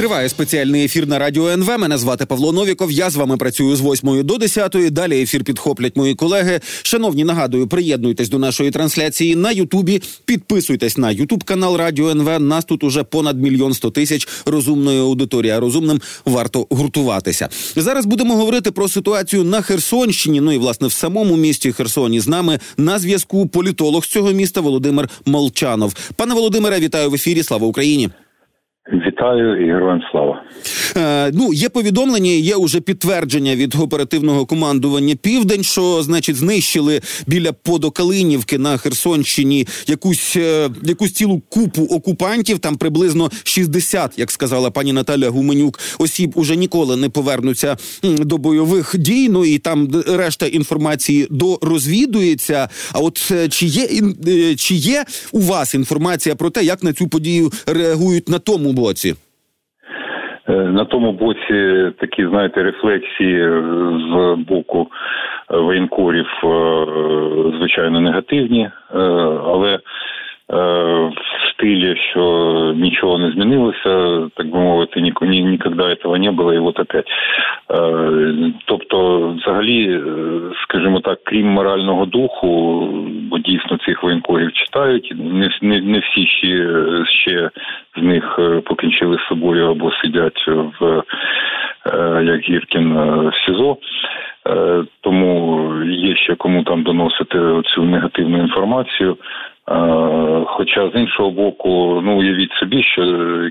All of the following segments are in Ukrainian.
Триває спеціальний ефір на радіо НВ. Мене звати Павло Новіков. Я з вами працюю з 8 до 10. Далі ефір підхоплять мої колеги. Шановні, нагадую, приєднуйтесь до нашої трансляції на Ютубі. Підписуйтесь на Ютуб канал Радіо НВ. Нас тут уже понад мільйон сто тисяч розумної аудиторії. А Розумним варто гуртуватися. Зараз будемо говорити про ситуацію на Херсонщині. Ну і власне в самому місті Херсоні з нами на зв'язку політолог з цього міста Володимир Молчанов. Пане Володимире, вітаю в ефірі. Слава Україні. Вітаю і героям слава. Е, ну є повідомлення, є уже підтвердження від оперативного командування Південь, що значить знищили біля Подокалинівки на Херсонщині якусь е, якусь цілу купу окупантів. Там приблизно 60, як сказала пані Наталя Гуменюк, осіб уже ніколи не повернуться до бойових дій. Ну і там решта інформації дорозвідується. А от е, чи є е, чи є у вас інформація про те, як на цю подію реагують на тому боці? Е, на тому боці такі, знаєте, рефлексії з боку воєнкорів, е, звичайно, негативні, е, але в стилі, що нічого не змінилося, так би мовити, ні, ні, ніколи цього не було, і от опять. Тобто, взагалі, скажімо так, крім морального духу, дійсно цих воєнкорів читають, не не, не всі ще ще з них покінчили з собою або сидять в як Гіркін в СІЗО. Тому є ще кому там доносити цю негативну інформацію. Хоча з іншого боку, ну уявіть собі, що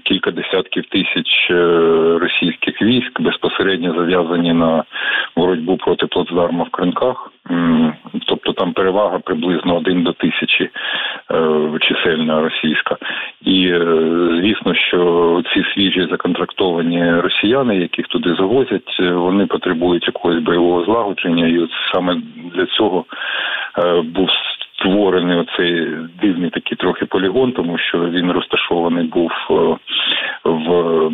кілька десятків тисяч е, російських військ безпосередньо зав'язані на боротьбу проти плацдарма в кринках, там перевага приблизно один до тисячі е, чисельна російська, і е, звісно, що ці свіжі законтрактовані росіяни, яких туди завозять, вони потребують якогось бойового злагодження, і от саме для цього був створений оцей дивний такий трохи полігон, тому що він розташований був е, в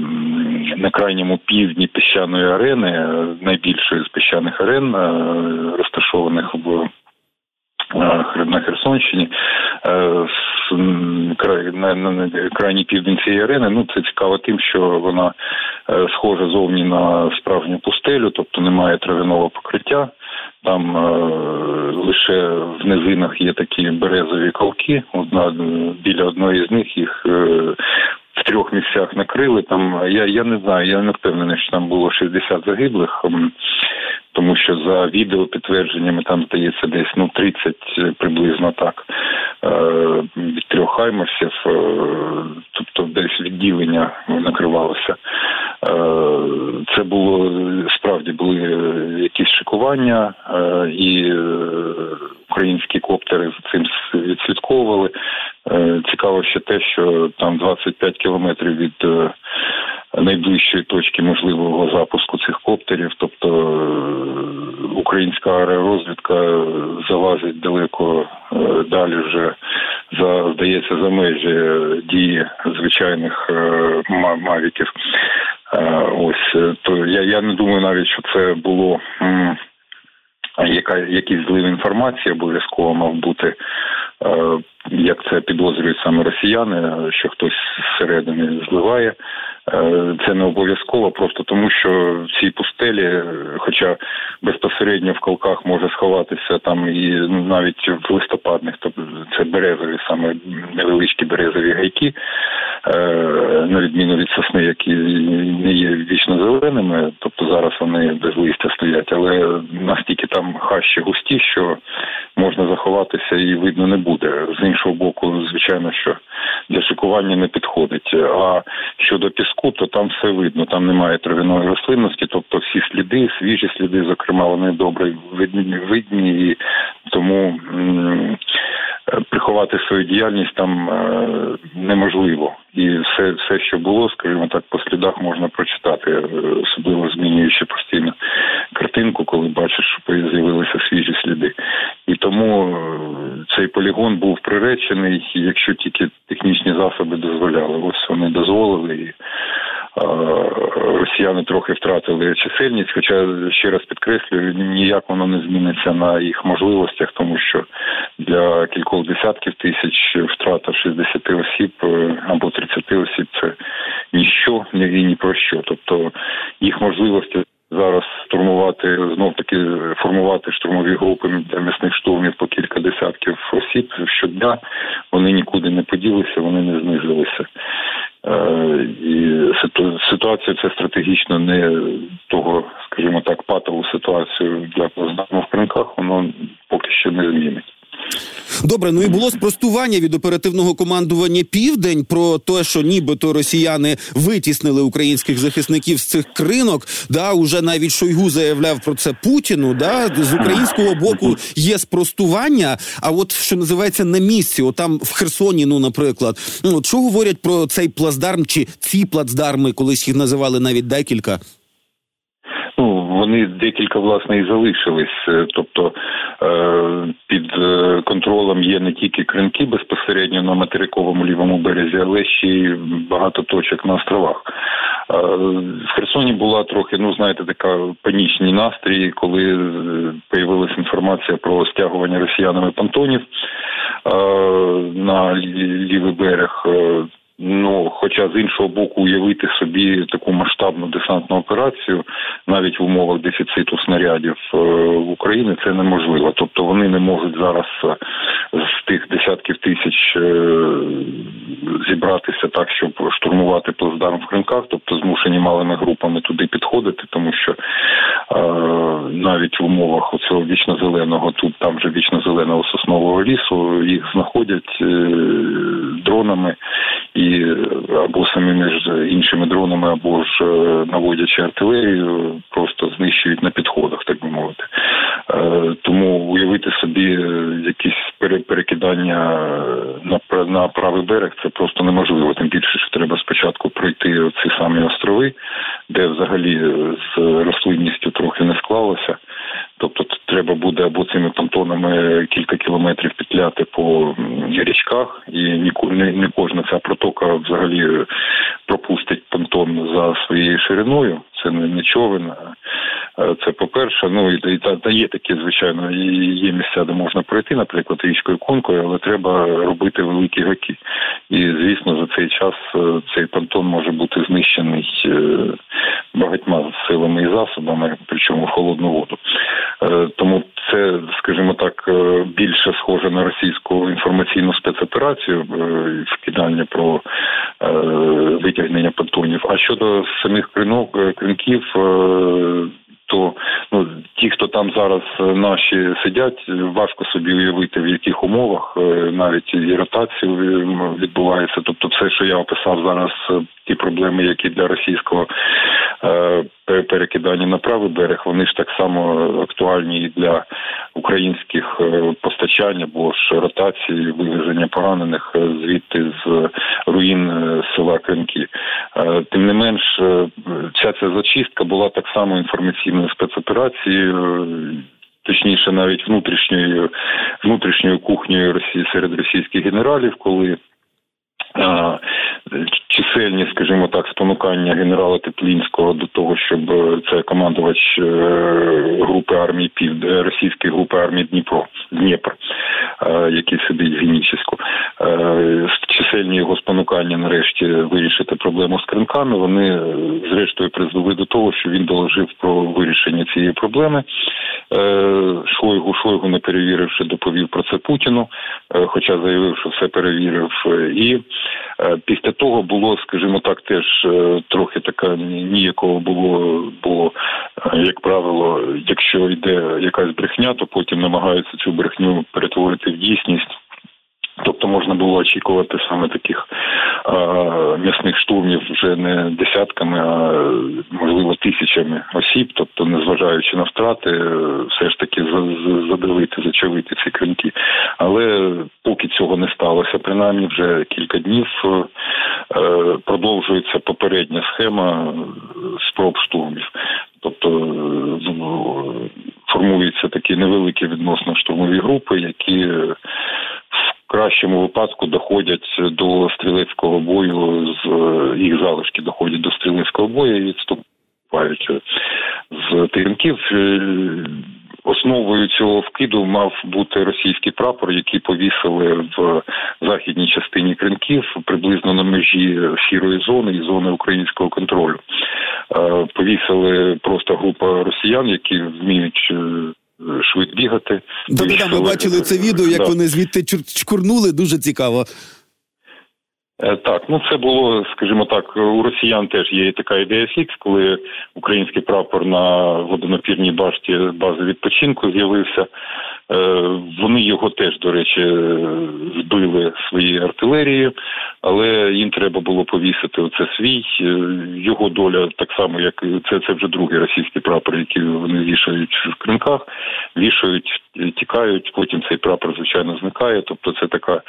на крайньому півдні піщаної арени, найбільшої з піщаних арен, е, розташованих в. Е, на Херсонщині на крайній цієї арени. Ну це цікаво тим, що вона схожа зовні на справжню пустелю, тобто немає травяного покриття. Там е, лише в низинах є такі березові колки. Одна біля одної з них їх е, в трьох місцях накрили. Там я я не знаю, я не впевнений, що там було 60 загиблих, тому що за відео підтвердженнями там здається десь ну 30 приблизно так. Е, від трьох хаймерсів, е, тобто десь відділення накривалося. Е, це було справді були якісь шикування, і українські коптери з цим відслідковували. Цікаво ще те, що там 25 кілометрів від найближчої точки можливого запуску цих коптерів, тобто українська аеророзвідка залазить далеко далі вже за здається за межі дії звичайних мавіків. Ось то я я не думаю навіть, що це було яка якийсь злив інформації обов'язково мав бути, як це підозрюють саме росіяни, що хтось зсередини зливає. Е, це не обов'язково, просто тому що в цій пустелі, хоча безпосередньо в колках може сховатися там і навіть в листопадних, тобто це березові, саме невеличкі березові гайки, е, на відміну від сосни, які не є вічно зеленими, тобто зараз вони без листя стоять, але настільки там хащі густі, що можна заховатися і видно не буде. З іншого боку, звичайно, що для шикування не підходить. А щодо піску, то там все видно. Там немає травяної рослинності, тобто всі сліди, свіжі сліди, зокрема, вони добре видні, видні і тому приховати свою діяльність там е, неможливо. І все, все, що було, скажімо так, по слідах можна прочитати, е, особливо змінюючи постійно картинку, коли бачиш, що з'явилися свіжі сліди. І тому е, цей полігон був приречений, якщо тільки технічні засоби дозволяли. Ось вони дозволили. І Росіяни трохи втратили чисельність, хоча ще раз підкреслюю, ніяк воно не зміниться на їх можливостях, тому що для кількох десятків тисяч втрата 60 осіб або 30 осіб це ніщо і ні про що. Тобто їх можливості зараз штурмувати знов таки формувати штурмові групи для м'ясних штурмів по кілька десятків осіб щодня. Вони нікуди не поділися, вони не знизилися. Е, і ситуація це стратегічно не того, скажімо так, патову ситуацію для плацдарму в кринках, воно поки що не змінить. Добре, ну і було спростування від оперативного командування Південь про те, що нібито росіяни витіснили українських захисників з цих кринок. Да, уже навіть Шойгу заявляв про це Путіну. Да, з українського боку є спростування. А от що називається на місці, отам в Херсоні, ну наприклад, ну от що говорять про цей плацдарм чи ці плацдарми, колись їх називали навіть декілька. Вони декілька власне і залишились, е, тобто е, під е, контролем є не тільки кринки безпосередньо на материковому лівому березі, але ще й багато точок на островах. В Херсоні була трохи, ну знаєте, така панічні настрій, коли появилася інформація про стягування росіянами понтонів на лівий берег. Ну, хоча з іншого боку, уявити собі таку масштабну десантну операцію навіть в умовах дефіциту снарядів е, в Україні це неможливо. Тобто вони не можуть зараз е, з тих десятків тисяч е, зібратися так, щоб штурмувати плацдарм в Кримках, тобто змушені малими групами туди підходити, тому що навіть в умовах цього вічно зеленого, тут там же вічно зеленого соснового лісу, їх знаходять дронами і або самими ж іншими дронами, або ж е, наводячи артилерію, просто знищують на підходах, так би мовити. Е, тому уявити собі е, якісь перекидання на на правий берег це просто неможливо. Тим більше, що треба спочатку пройти ці самі острови, де взагалі з рослинністю трохи не склалося. Тобто треба буде або цими понтонами кілька кілометрів петляти по річках, і не, не кожна ця протока взагалі пропустить понтон за своєю шириною. Це не човен. Це по-перше, ну і, і та, та є такі, звичайно, і є місця, де можна пройти, наприклад, річкою конкою, але треба робити великі гаки. І звісно, за цей час е, цей понтон може бути знищений е, багатьма силами і засобами, причому холодну воду. Е, тому це, скажімо так, більше схоже на російську інформаційну спецоперацію вкидання про витягнення патронів. А щодо самих кринок кринків то ну ті, хто там зараз е, наші сидять, важко собі уявити в яких умовах е, навіть і ротації відбувається. Тобто, все, що я описав зараз, е, ті проблеми, які для російського перекидання на правий берег, вони ж так само актуальні і для українських постачань або ж ротації, вивезення поранених звідти з руїн села Кримки. Тим не менш, ця ця зачистка була так само інформаційною спецоперацією. Точніше, навіть внутрішньою внутрішньою кухнею Росії серед російських генералів, коли а, чисельні, скажімо так, спонукання генерала Теплінського до того, щоб е, це командувач е, групи армії Пів російської групи армії Дніпро Дніпр, е, який сидить в Генічеську, нарешті вирішити проблему з кринками. Вони зрештою призвели до того, що він доложив про вирішення цієї проблеми. Шойгу Шойгу не перевіривши, доповів про це Путіну, хоча заявив, що все перевірив і. Е, після того було, скажімо так, теж е, трохи така ніякого було, бо, е, як правило, якщо йде якась брехня, то потім намагаються цю брехню перетворити в дійсність. Тобто можна було очікувати саме таких а, м'ясних штурмів вже не десятками, а можливо тисячами осіб, тобто, незважаючи на втрати, все ж таки задавити, зачавити ці кринки. Але поки цього не сталося, принаймні вже кілька днів е, продовжується попередня схема спроб штурмів. Тобто ну, формуються такі невеликі відносно штурмові групи, які кращому випадку доходять до стрілецького бою, з їх залишки доходять до стрілецького бою і відступають з тиринків. основою цього вкиду мав бути російський прапор, який повісили в західній частині кринків приблизно на межі сірої зони і зони українського контролю. Повісили просто група росіян, які вміють. Швид бігати. Да, да, ми бачили це відео, як да. вони звідти чкурнули, дуже цікаво. Е, так, ну це було, скажімо так, у росіян теж є така ідея фікс, коли український прапор на водонапірній башті бази відпочинку з'явився. Е, вони його теж, до речі, збили своєю артилерією, але їм треба було повісити оце свій. Е, його доля так само, як це це вже другий російський прапор, який вони вішають в кринках, вішають, тікають. Потім цей прапор звичайно зникає. Тобто, це така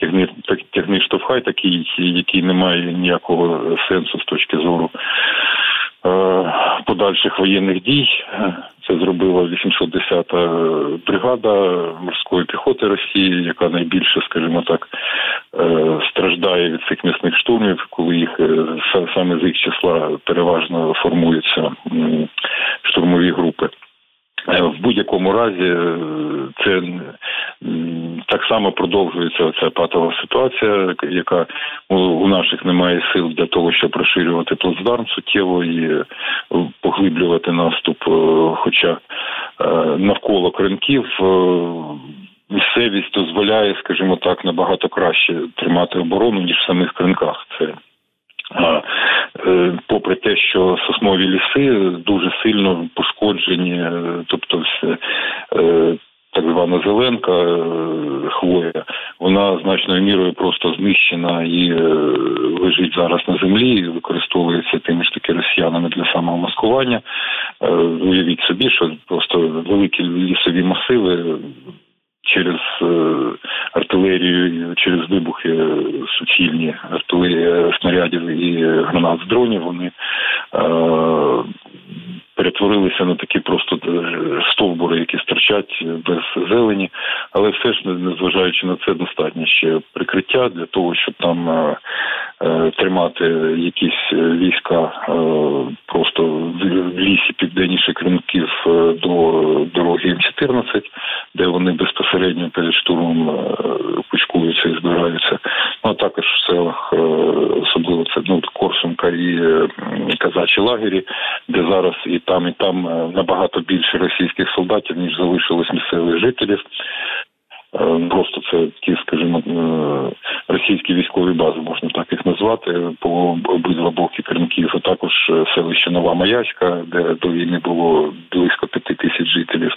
тягни, тягни штовхай, такий, який не має ніякого сенсу з точки зору. Е, подальших воєнних дій це зробила 810-та бригада морської піхоти Росії, яка найбільше, скажімо так, е, страждає від цих місних штурмів, коли їх е, саме з їх числа переважно формуються штурмові групи. Е, в будь-якому разі е, це так само продовжується ця патова ситуація, яка у наших немає сил для того, щоб розширювати плацдарм суттєво і е, поглиблювати наступ. Хоча навколо кринків місцевість дозволяє, скажімо так, набагато краще тримати оборону ніж в самих кринках. Це попри те, що соснові ліси дуже сильно пошкоджені, е, тобто все. Е, так звана зеленка хвоя, вона значною мірою просто знищена і лежить зараз на землі, і використовується тими ж таки росіянами для самого маскування. Уявіть собі, що просто великі лісові масиви через е, артилерію, через вибухи суцільні артилерії снарядів і гранат з дронів. Вони е, перетворилися на такі просто е, стовбури, які стирчать без зелені, але все ж незважаючи на це, достатньо ще прикриття для того, щоб там е, е, тримати якісь війська просто в лісі південніше Кримків до дороги М14, де вони безпосередньо перед штурмом кучкуються і збираються. Ну а також в селах, особливо це ну, Корсунка і Казачі лагері, де зараз і там і там е, набагато більше російських солдатів ніж залишилось місцевих жителів. Е, просто це ті, скажімо, е, російські військові бази, можна так їх назвати, по обидва боки Кримків, а також селище Нова Маячка, де до війни було близько п'яти тисяч жителів.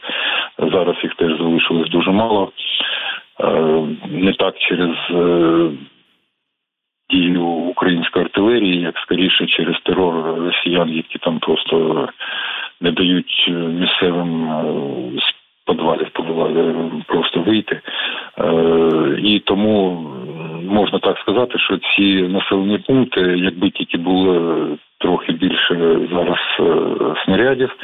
Зараз їх теж залишилось дуже мало. Не так через дію української артилерії, як скоріше через терор росіян, які там просто не дають місцевим е, з просто вийти. Е, і тому можна так сказати, що ці населені пункти, якби тільки було трохи більше зараз е, снарядів,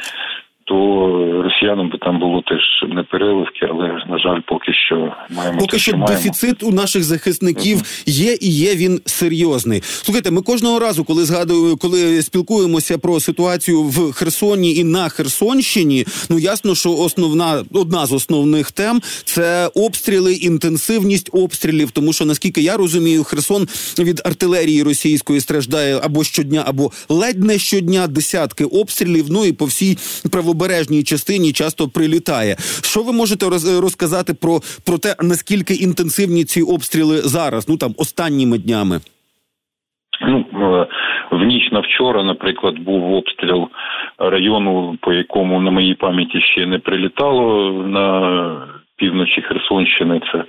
то росіянам би там було теж не переливки, але на жаль, поки що маємо поки що маємо. дефіцит у наших захисників uh-huh. є і є він серйозний. Слухайте, ми кожного разу, коли згадую, коли спілкуємося про ситуацію в Херсоні і на Херсонщині, ну ясно, що основна одна з основних тем це обстріли, інтенсивність обстрілів. Тому що наскільки я розумію, Херсон від артилерії російської страждає або щодня, або ледь не щодня десятки обстрілів. Ну і по всій правобережній правобережній частині часто прилітає. Що ви можете розказати про, про те, наскільки інтенсивні ці обстріли зараз? Ну там останніми днями? Ну е, в ніч на вчора, наприклад, був обстріл району, по якому на моїй пам'яті ще не прилітало на півночі Херсонщини. Це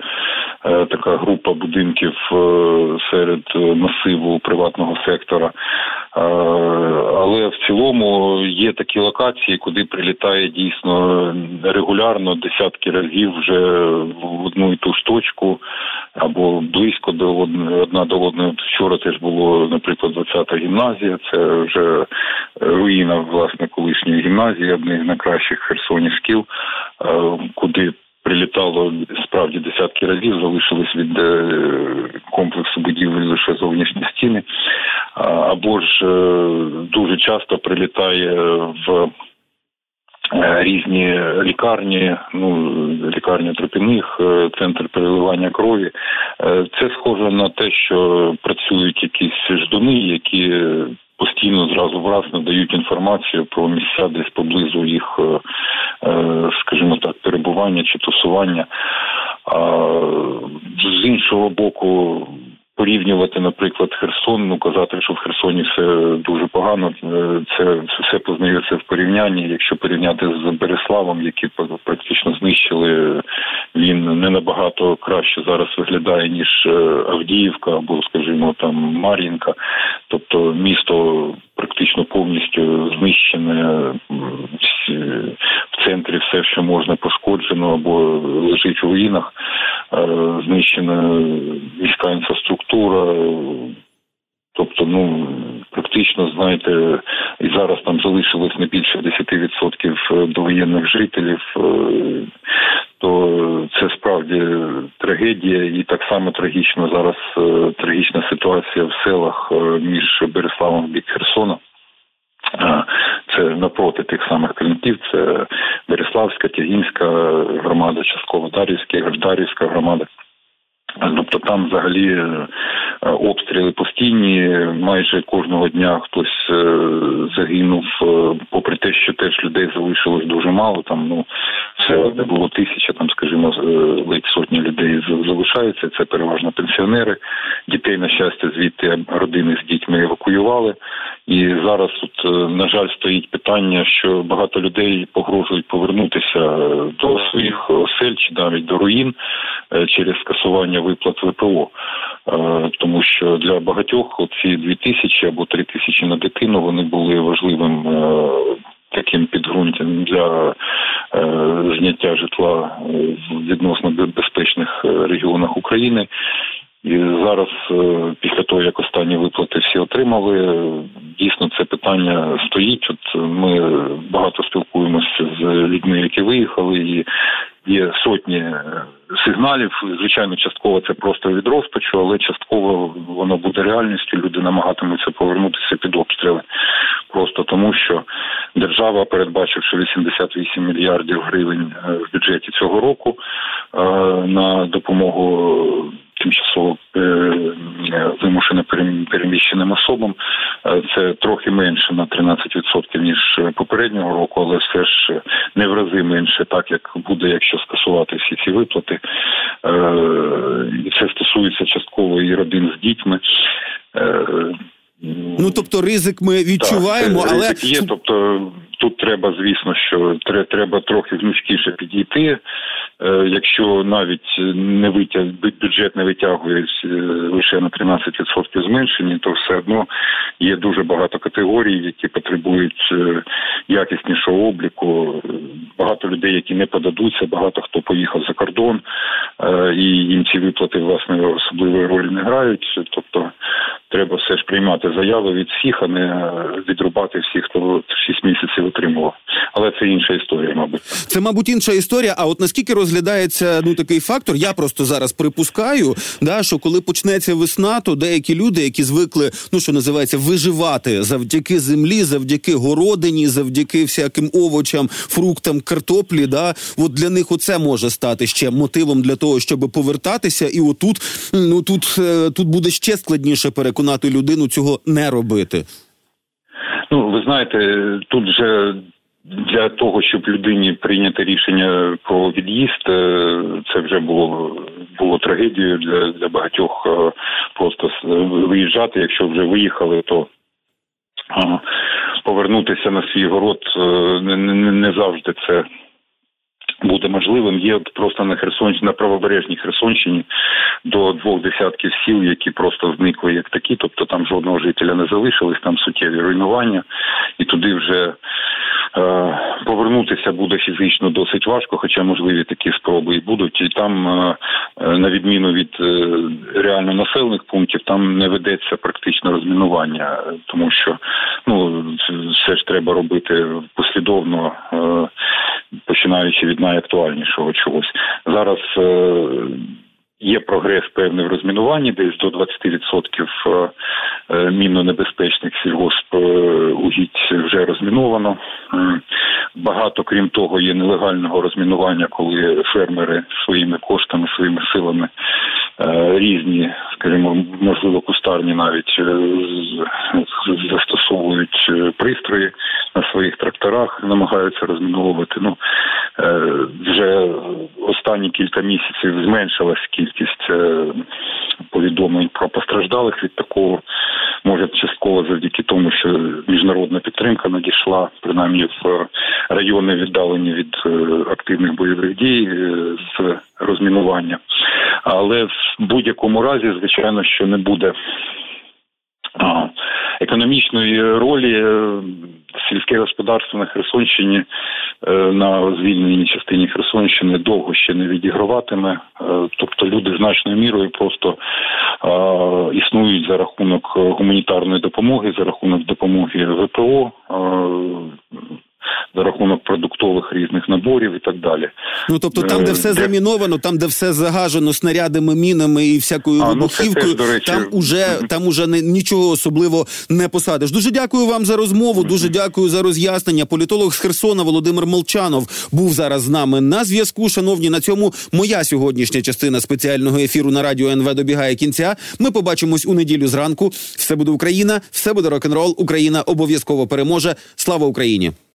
е, така група будинків е, серед масиву приватного сектора. Е, але в цілому є такі локації, куди прилітає дійсно регулярно десятки разів вже в одну і ту ж точку або близько до одна до одної. Вчора теж було, наприклад, 20-та гімназія. Це вже руїна власне колишньої гімназії, одних з найкращих херсонів шкіл, е, куди прилітало справді десятки разів, залишились від е, комплексу будівлі лише зовнішні стіни, або ж е, дуже часто прилітає в Різні лікарні, ну лікарня тропіних, центр переливання крові. Це схоже на те, що працюють якісь ждуни, які постійно зразу враз надають інформацію про місця десь поблизу їх, скажімо так, перебування чи тусування. А з іншого боку, порівнювати, наприклад, Херсон, ну казати, що в Херсоні все дуже погано. Це, це все познається в порівнянні. Якщо порівняти з Береславом, які практично знищили, він не набагато краще зараз виглядає ніж е, Авдіївка або, скажімо, там Мар'їнка. Тобто місто практично повністю знищене в центрі все, що можна пошкоджено або лежить в руїнах, е, знищена міська інфраструктура. Тобто, ну практично знаєте, і зараз там залишилось не більше 10% довоєнних жителів, е, то це справді трагедія, і так само трагічно зараз е, трагічна ситуація в селах між Береславом і Херсоном. Це напроти тих самих клинків, це Береславська, Тягінська громада, частково Дарівська, Дарівська громада. Тобто там взагалі е, обстріли постійні, майже кожного дня хтось е, загинув, е, попри те, що теж людей залишилось дуже мало. Там ну все не було тисяча, там, скажімо, ледь сотні людей залишаються. Це переважно пенсіонери. Дітей, на щастя, звідти родини з дітьми евакуювали. І зараз тут, на жаль, стоїть питання, що багато людей погрожують повернутися до своїх осель чи навіть до руїн через скасування виплат ВПО, е, тому що для багатьох ці дві тисячі або три тисячі на дитину вони були важливим. Е, таким підґрунтям для е, зняття житла в відносно безпечних регіонах України, і зараз, після того як останні виплати всі отримали, дійсно це питання стоїть. От ми багато спілкуємося з людьми, які виїхали, і є сотні е, сигналів. Звичайно, частково це просто від розпачу, але частково воно буде реальністю. Люди намагатимуться повернутися під обстріли, просто тому що держава, передбачивши 88 мільярдів гривень е, в бюджеті цього року е, на допомогу тимчасово вимушено переміщеним особам. Це трохи менше на 13% ніж попереднього року, але все ж не в рази менше, так як буде, якщо скасувати всі ці виплати. Це стосується частково і родин з дітьми. Ну тобто ризик ми відчуваємо, так, але ризик є. Тобто тут треба, звісно, що треба трохи гнучкіше підійти. Е, якщо навіть не витяг бюджет не витягує е, лише на 13% зменшення, то все одно є дуже багато категорій, які потребують е, якіснішого обліку. Багато людей, які не подадуться, багато хто поїхав за кордон, і їм ці виплати власне особливої ролі не грають. Тобто треба все ж приймати заяви від всіх, а не відрубати всіх, хто 6 місяців отримував. Але це інша історія, мабуть. Це, мабуть, інша історія. А от наскільки розглядається ну такий фактор, я просто зараз припускаю, да, що коли почнеться весна, то деякі люди, які звикли, ну що називається, виживати завдяки землі, завдяки городині, завдяки всяким овочам, фруктам, картоплі, да, от для них оце може стати ще мотивом для того, щоб повертатися, і отут, ну тут, е, тут буде ще складніше переконати людину цього не робити. Ну, ви знаєте, тут вже для того, щоб людині прийняти рішення про від'їзд, е, це вже було було трагедією для для багатьох е, просто виїжджати. Якщо вже виїхали, то повернутися на свій город е, не, не, не завжди це. Буде можливим, є просто на Херсонщині, на правобережній Херсонщині до двох десятків сіл, які просто зникли як такі, тобто там жодного жителя не залишилось, там суттєві руйнування, і туди вже Е, повернутися буде фізично досить важко, хоча можливі такі спроби і будуть. І там, е, е, на відміну від реально населених пунктів, там не ведеться практично розмінування, тому що ну все ж треба робити послідовно, починаючи від найактуальнішого чогось зараз. Є прогрес певний в розмінуванні, десь до 20% мінно-небезпечних сільгосп угідь вже розміновано. багато крім того є нелегального розмінування, коли фермери своїми коштами, своїми силами е, різні, скажімо, можливо, кустарні навіть е, застосовують е, пристрої на своїх тракторах, намагаються розміновувати. Ну е, вже останні кілька місяців зменшилась кількість е, повідомлень про постраждалих від такого. Може, частково завдяки тому, що міжнародна підтримка надійшла, принаймні в е, райони віддалені від е, активних бойових дій е, з розмінування. Але в будь-якому разі, звичайно, що не буде економічної ролі е, сільське господарство на Херсонщині е, на звільненій частині Херсонщини довго ще не відіграватиме. Е, Тобто люди значною мірою просто існують за рахунок гуманітарної допомоги, за рахунок допомоги ВПО. За рахунок продуктових різних наборів і так далі. Ну тобто, там, де Е, все де- заміновано, там, де все загажено снарядами, мінами і всякою А, ну, вибухівкою, теж, речі, там уже там уже не, нічого особливо не посадиш. Дуже дякую вам за розмову. Дуже дякую за роз'яснення. Політолог з Херсона Володимир Молчанов був зараз з нами на зв'язку. Шановні, на цьому моя сьогоднішня частина спеціального ефіру на радіо НВ добігає кінця. Ми побачимось у неділю зранку. Все буде Україна, все буде рок н рол Україна обов'язково переможе. Слава Україні!